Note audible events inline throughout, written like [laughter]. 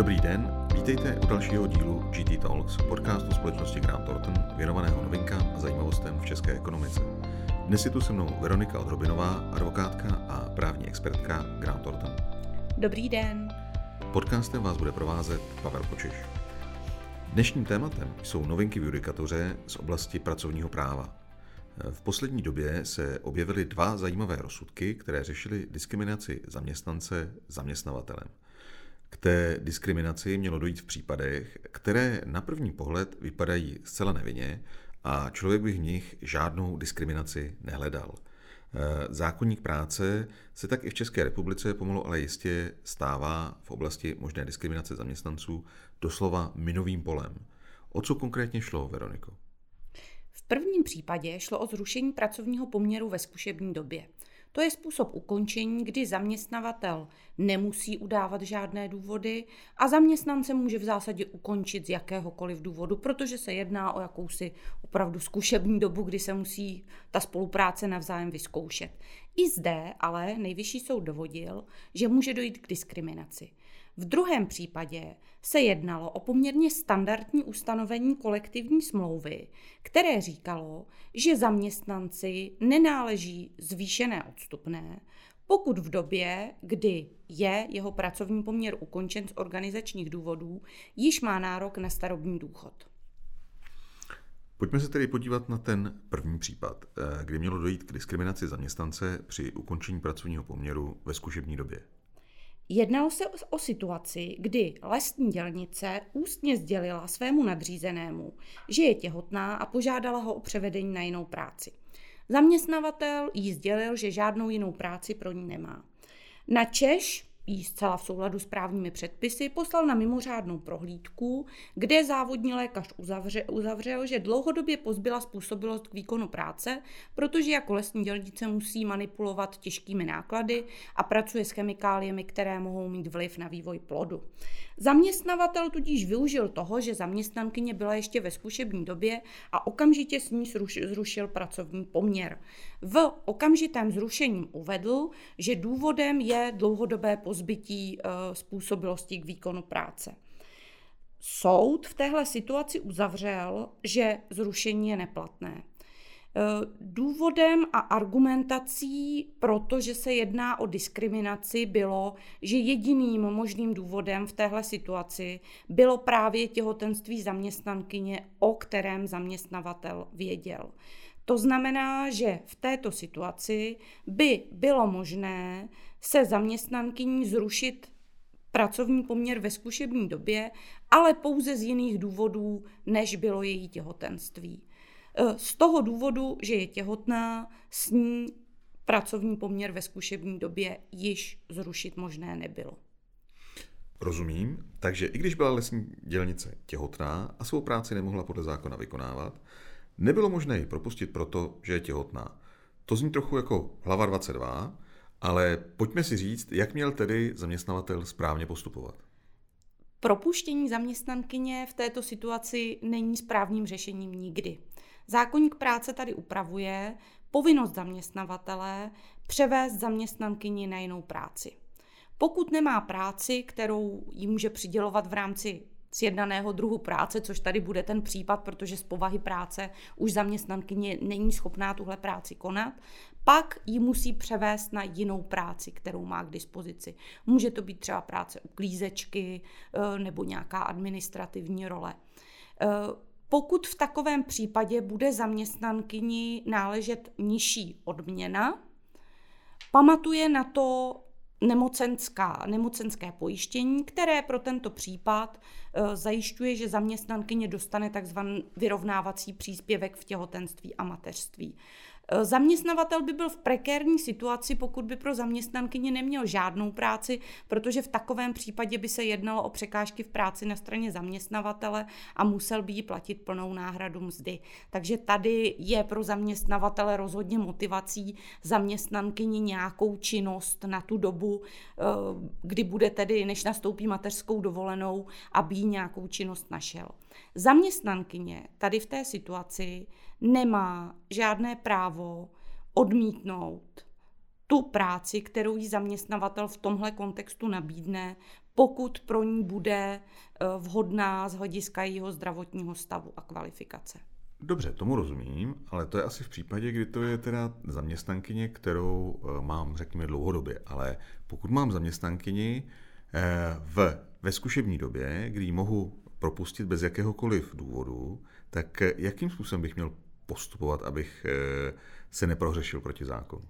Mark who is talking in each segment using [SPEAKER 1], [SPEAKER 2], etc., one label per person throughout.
[SPEAKER 1] Dobrý den, vítejte u dalšího dílu GT Talks, podcastu společnosti Grant Thornton, věnovaného novinkám a zajímavostem v české ekonomice. Dnes je tu se mnou Veronika Odrobinová, advokátka a právní expertka Grant Thornton.
[SPEAKER 2] Dobrý den.
[SPEAKER 1] Podcastem vás bude provázet Pavel Kočiš. Dnešním tématem jsou novinky v judikatoře z oblasti pracovního práva. V poslední době se objevily dva zajímavé rozsudky, které řešily diskriminaci zaměstnance zaměstnavatelem. K té diskriminaci mělo dojít v případech, které na první pohled vypadají zcela nevinně a člověk by v nich žádnou diskriminaci nehledal. Zákonník práce se tak i v České republice pomalu ale jistě stává v oblasti možné diskriminace zaměstnanců doslova minovým polem. O co konkrétně šlo, Veroniko?
[SPEAKER 2] V prvním případě šlo o zrušení pracovního poměru ve zkušební době. To je způsob ukončení, kdy zaměstnavatel nemusí udávat žádné důvody a zaměstnance může v zásadě ukončit z jakéhokoliv důvodu, protože se jedná o jakousi opravdu zkušební dobu, kdy se musí ta spolupráce navzájem vyzkoušet. I zde ale nejvyšší soud dovodil, že může dojít k diskriminaci. V druhém případě se jednalo o poměrně standardní ustanovení kolektivní smlouvy, které říkalo, že zaměstnanci nenáleží zvýšené odstupné, pokud v době, kdy je jeho pracovní poměr ukončen z organizačních důvodů, již má nárok na starobní důchod.
[SPEAKER 1] Pojďme se tedy podívat na ten první případ, eh, kdy mělo dojít k diskriminaci zaměstnance při ukončení pracovního poměru ve zkušební době.
[SPEAKER 2] Jednalo se o situaci, kdy lesní dělnice ústně sdělila svému nadřízenému, že je těhotná a požádala ho o převedení na jinou práci. Zaměstnavatel jí sdělil, že žádnou jinou práci pro ní nemá. Na Češ jí zcela v souladu s právními předpisy poslal na mimořádnou prohlídku, kde závodní lékař uzavře, uzavřel, že dlouhodobě pozbyla způsobilost k výkonu práce, protože jako lesní dělnice musí manipulovat těžkými náklady a pracuje s chemikáliemi, které mohou mít vliv na vývoj plodu. Zaměstnavatel tudíž využil toho, že zaměstnankyně byla ještě ve zkušební době a okamžitě s ní zrušil pracovní poměr. V okamžitém zrušením uvedl, že důvodem je dlouhodobé pozbytí eh, způsobilosti k výkonu práce. Soud v téhle situaci uzavřel, že zrušení je neplatné. Eh, důvodem a argumentací, protože se jedná o diskriminaci, bylo, že jediným možným důvodem v téhle situaci bylo právě těhotenství zaměstnankyně, o kterém zaměstnavatel věděl. To znamená, že v této situaci by bylo možné se zaměstnankyní zrušit pracovní poměr ve zkušební době, ale pouze z jiných důvodů, než bylo její těhotenství. E, z toho důvodu, že je těhotná, s ní pracovní poměr ve zkušební době již zrušit možné nebylo.
[SPEAKER 1] Rozumím. Takže i když byla lesní dělnice těhotná a svou práci nemohla podle zákona vykonávat, nebylo možné ji propustit proto, že je těhotná. To zní trochu jako hlava 22, ale pojďme si říct, jak měl tedy zaměstnavatel správně postupovat.
[SPEAKER 2] Propuštění zaměstnankyně v této situaci není správným řešením nikdy. Zákonník práce tady upravuje povinnost zaměstnavatele převést zaměstnankyni na jinou práci. Pokud nemá práci, kterou jí může přidělovat v rámci sjednaného druhu práce, což tady bude ten případ, protože z povahy práce už zaměstnankyně není schopná tuhle práci konat, pak ji musí převést na jinou práci, kterou má k dispozici. Může to být třeba práce u klízečky eh, nebo nějaká administrativní role. Eh, pokud v takovém případě bude zaměstnankyni náležet nižší odměna, pamatuje na to nemocenská, nemocenské pojištění, které pro tento případ e, zajišťuje, že zaměstnankyně dostane takzvaný vyrovnávací příspěvek v těhotenství a mateřství. Eh, zaměstnavatel by byl v prekérní situaci, pokud by pro zaměstnankyně neměl žádnou práci, protože v takovém případě by se jednalo o překážky v práci na straně zaměstnavatele a musel by jí platit plnou náhradu mzdy. Takže tady je pro zaměstnavatele rozhodně motivací zaměstnankyni nějakou činnost na tu dobu, eh, kdy bude tedy, než nastoupí mateřskou dovolenou, aby jí nějakou činnost našel. Zaměstnankyně tady v té situaci nemá žádné právo odmítnout tu práci, kterou jí zaměstnavatel v tomhle kontextu nabídne, pokud pro ní bude eh, vhodná z hlediska jeho zdravotního stavu a kvalifikace.
[SPEAKER 1] Dobře, tomu rozumím, ale to je asi v případě, kdy to je teda zaměstnankyně, kterou eh, mám, řekněme, dlouhodobě. Ale pokud mám zaměstnankyni eh, v, ve zkušební době, kdy ji mohu propustit bez jakéhokoliv důvodu, tak jakým způsobem bych měl postupovat, abych se neprohřešil proti zákonu?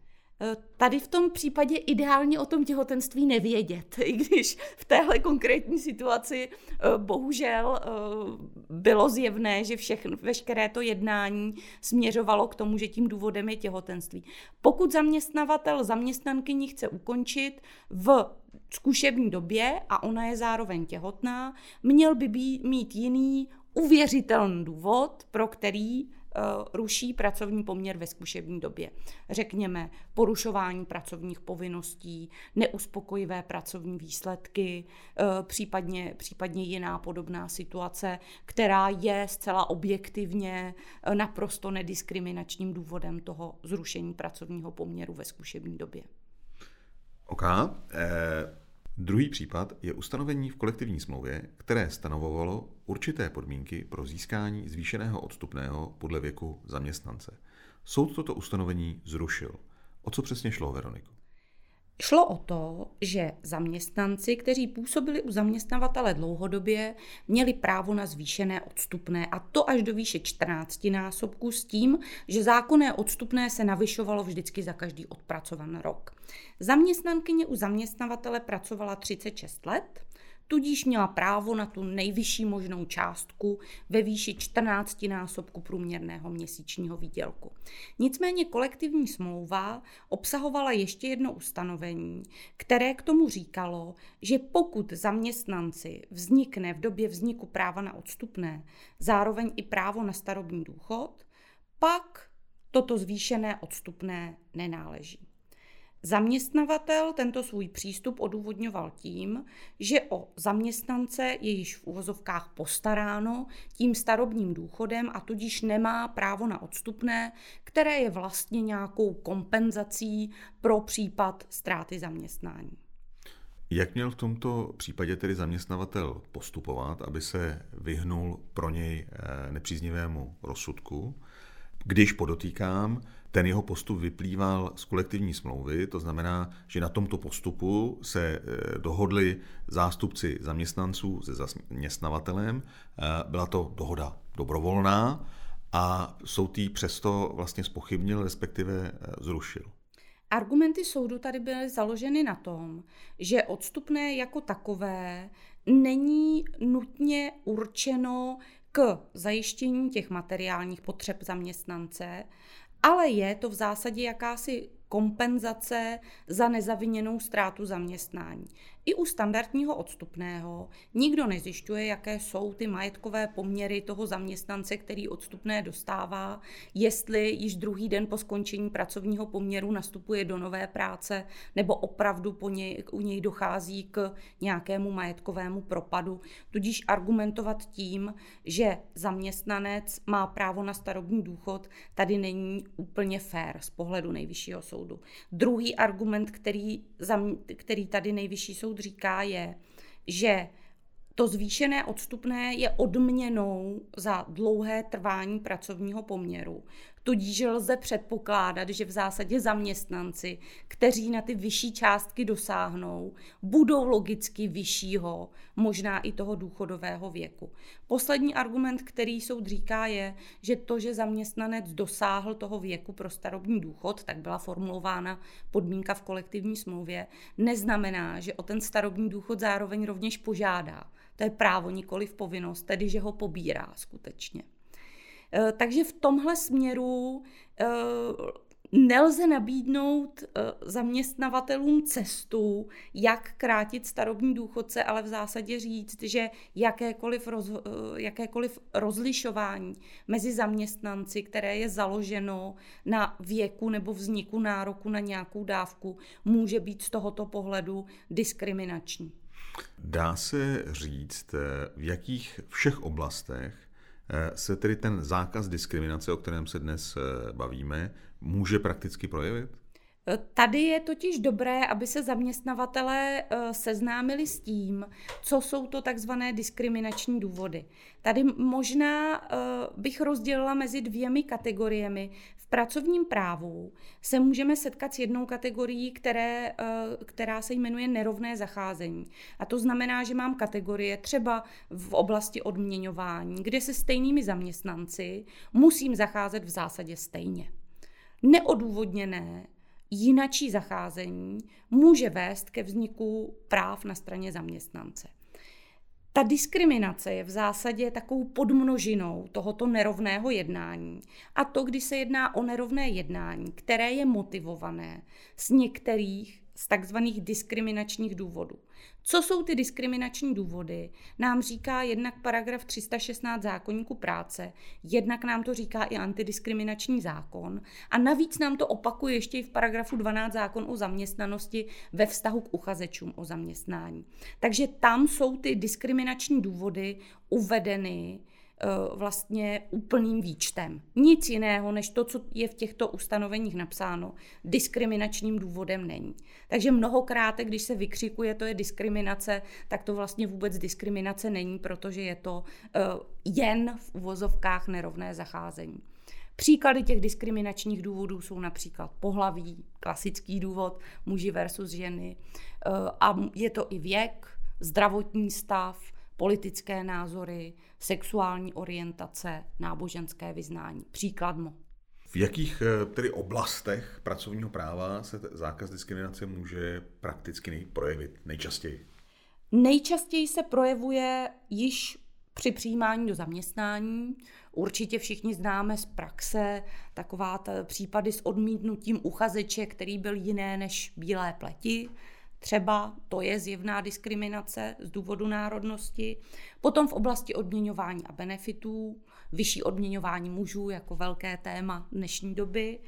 [SPEAKER 2] Tady v tom případě ideálně o tom těhotenství nevědět, [laughs] i když v téhle konkrétní situaci eh, bohužel eh, bylo zjevné, že všechno, veškeré to jednání směřovalo k tomu, že tím důvodem je těhotenství. Pokud zaměstnavatel zaměstnankyni chce ukončit v zkušební době a ona je zároveň těhotná, měl by být, mít jiný uvěřitelný důvod, pro který ruší pracovní poměr ve zkušební době. Řekněme porušování pracovních povinností, neuspokojivé pracovní výsledky, eh, případně, případně jiná podobná situace, která je zcela objektivně eh, naprosto nediskriminačním důvodem toho zrušení pracovního poměru ve zkušební době.
[SPEAKER 1] OK. Eh... Druhý případ je ustanovení v kolektivní smlouvě, které stanovovalo určité podmínky pro získání zvýšeného odstupného podle věku zaměstnance. Soud toto ustanovení zrušil. O co přesně šlo, Veroniku?
[SPEAKER 2] Šlo o to, že zaměstnanci, kteří působili u zaměstnavatele dlouhodobě, měli právo na zvýšené odstupné a to až do výše 14 násobků s tím, že zákonné odstupné se navyšovalo vždycky za každý odpracovaný rok. Zaměstnankyně u zaměstnavatele pracovala 36 let, tudíž měla právo na tu nejvyšší možnou částku ve výši 14 násobku průměrného měsíčního výdělku. Nicméně kolektivní smlouva obsahovala ještě jedno ustanovení, které k tomu říkalo, že pokud zaměstnanci vznikne v době vzniku práva na odstupné zároveň i právo na starobní důchod, pak toto zvýšené odstupné nenáleží. Zaměstnavatel tento svůj přístup odůvodňoval tím, že o zaměstnance je již v úvozovkách postaráno tím starobním důchodem a tudíž nemá právo na odstupné, které je vlastně nějakou kompenzací pro případ ztráty zaměstnání.
[SPEAKER 1] Jak měl v tomto případě tedy zaměstnavatel postupovat, aby se vyhnul pro něj eh, nepříznivému rozsudku? Když podotýkám, ten jeho postup vyplýval z kolektivní smlouvy, to znamená, že na tomto postupu se eh, dohodli zástupci zaměstnanců se zaměstnavatelem. Eh, byla to dohoda dobrovolná a soud jí přesto vlastně spochybnil, respektive eh, zrušil.
[SPEAKER 2] Argumenty soudu tady byly založeny na tom, že odstupné jako takové není nutně určeno k zajištění těch materiálních potřeb zaměstnance, ale je to v zásadě jakási kompenzace za nezaviněnou ztrátu zaměstnání. I u standardního odstupného nikdo nezjišťuje, jaké jsou ty majetkové poměry toho zaměstnance, který odstupné dostává, jestli již druhý den po skončení pracovního poměru nastupuje do nové práce, nebo opravdu po něj, u něj dochází k nějakému majetkovému propadu. Tudíž argumentovat tím, že zaměstnanec má právo na starobní důchod, tady není úplně fér z pohledu nejvyššího soudu. Druhý argument, který, který tady nejvyšší soud říká, je, že to zvýšené odstupné je odměnou za dlouhé trvání pracovního poměru. Tudíž lze předpokládat, že v zásadě zaměstnanci, kteří na ty vyšší částky dosáhnou, budou logicky vyššího, možná i toho důchodového věku. Poslední argument, který soud říká, je, že to, že zaměstnanec dosáhl toho věku pro starobní důchod, tak byla formulována podmínka v kolektivní smlouvě, neznamená, že o ten starobní důchod zároveň rovněž požádá. To je právo, nikoli v povinnost, tedy že ho pobírá skutečně. Eh, takže v tomhle směru eh, nelze nabídnout eh, zaměstnavatelům cestu, jak krátit starobní důchodce, ale v zásadě říct, že jakékoliv, roz, jakékoliv rozlišování mezi zaměstnanci, které je založeno na věku nebo vzniku nároku na nějakou dávku, může být z tohoto pohledu diskriminační.
[SPEAKER 1] Dá se říct, v jakých všech oblastech se tedy ten zákaz diskriminace, o kterém se dnes eh, bavíme, může prakticky projevit?
[SPEAKER 2] Tady je totiž dobré, aby se zaměstnavatelé eh, seznámili s tím, co jsou to takzvané diskriminační důvody. Tady možná eh, bych rozdělila mezi dvěmi kategoriemi. V pracovním právu se můžeme setkat s jednou kategorií, které, eh, která se jmenuje nerovné zacházení. A to znamená, že mám kategorie třeba v oblasti odměňování, kde se stejnými zaměstnanci musím zacházet v zásadě stejně. Neodůvodněné jinačí zacházení může vést ke vzniku práv na straně zaměstnance. Ta diskriminace je v zásadě takovou podmnožinou tohoto nerovného jednání. A to, když se jedná o nerovné jednání, které je motivované z některých z takzvaných diskriminačních důvodů. Co jsou ty diskriminační důvody? Nám říká jednak paragraf 316 zákonníku práce, jednak nám to říká i antidiskriminační zákon a navíc nám to opakuje ještě i v paragrafu 12 zákon o zaměstnanosti ve vztahu k uchazečům o zaměstnání. Takže tam jsou ty diskriminační důvody uvedeny vlastně úplným výčtem. Nic jiného, než to, co je v těchto ustanoveních napsáno, diskriminačním důvodem není. Takže mnohokrát, když se vykřikuje, to je diskriminace, tak to vlastně vůbec diskriminace není, protože je to eh, jen v uvozovkách nerovné zacházení. Příklady těch diskriminačních důvodů jsou například pohlaví, klasický důvod, muži versus ženy, eh, a je to i věk, zdravotní stav, politické názory, sexuální orientace, náboženské vyznání. Příkladmo.
[SPEAKER 1] V jakých eh, tedy oblastech pracovního práva se zákaz diskriminace může prakticky projevit nejčastěji?
[SPEAKER 2] Nejčastěji se projevuje již při přijímání do zaměstnání. Určitě všichni známe z praxe taková případy s odmítnutím uchazeče, který byl jiné než bílé pleti. Třeba to je zjevná diskriminace z důvodu národnosti. Potom v oblasti odměňování a benefitů, vyšší odměňování mužů jako velké téma dnešní doby.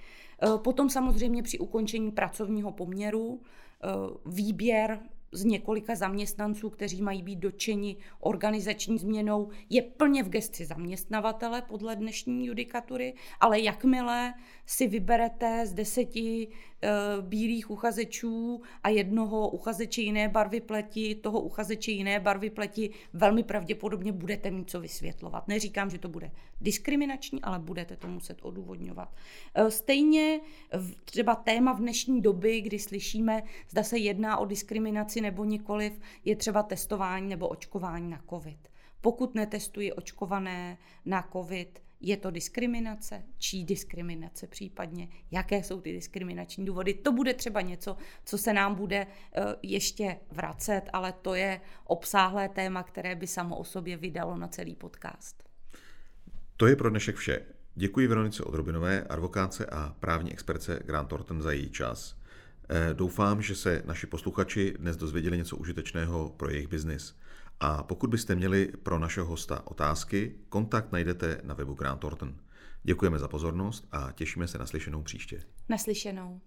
[SPEAKER 2] E, potom samozřejmě při ukončení pracovního poměru e, výběr z několika zaměstnanců, kteří mají být dočeni organizační změnou, je plně v gesci zaměstnavatele podle dnešní judikatury, ale jakmile si vyberete z deseti uh, bílých uchazečů a jednoho uchazeče jiné barvy pleti, toho uchazeče jiné barvy pleti, velmi pravděpodobně budete mít co vysvětlovat. Neříkám, že to bude diskriminační, ale budete to muset odůvodňovat. Uh, stejně třeba téma v dnešní doby, kdy slyšíme, zda se jedná o diskriminaci nebo nikoliv, je třeba testování nebo očkování na COVID. Pokud netestuji očkované na COVID, je to diskriminace? Čí diskriminace případně? Jaké jsou ty diskriminační důvody? To bude třeba něco, co se nám bude eh, ještě vracet, ale to je obsáhlé téma, které by samo o sobě vydalo na celý podcast.
[SPEAKER 1] To je pro dnešek vše. Děkuji Veronice Odrobinové, advokáce a právní expertce Grant Thornton za její čas. Eh, doufám, že se naši posluchači dnes dozvěděli něco užitečného pro jejich biznis. A pokud byste měli pro našeho hosta otázky, kontakt najdete na webu Grant Thornton. Děkujeme za pozornost a těšíme se na slyšenou příště.
[SPEAKER 2] Naslyšenou.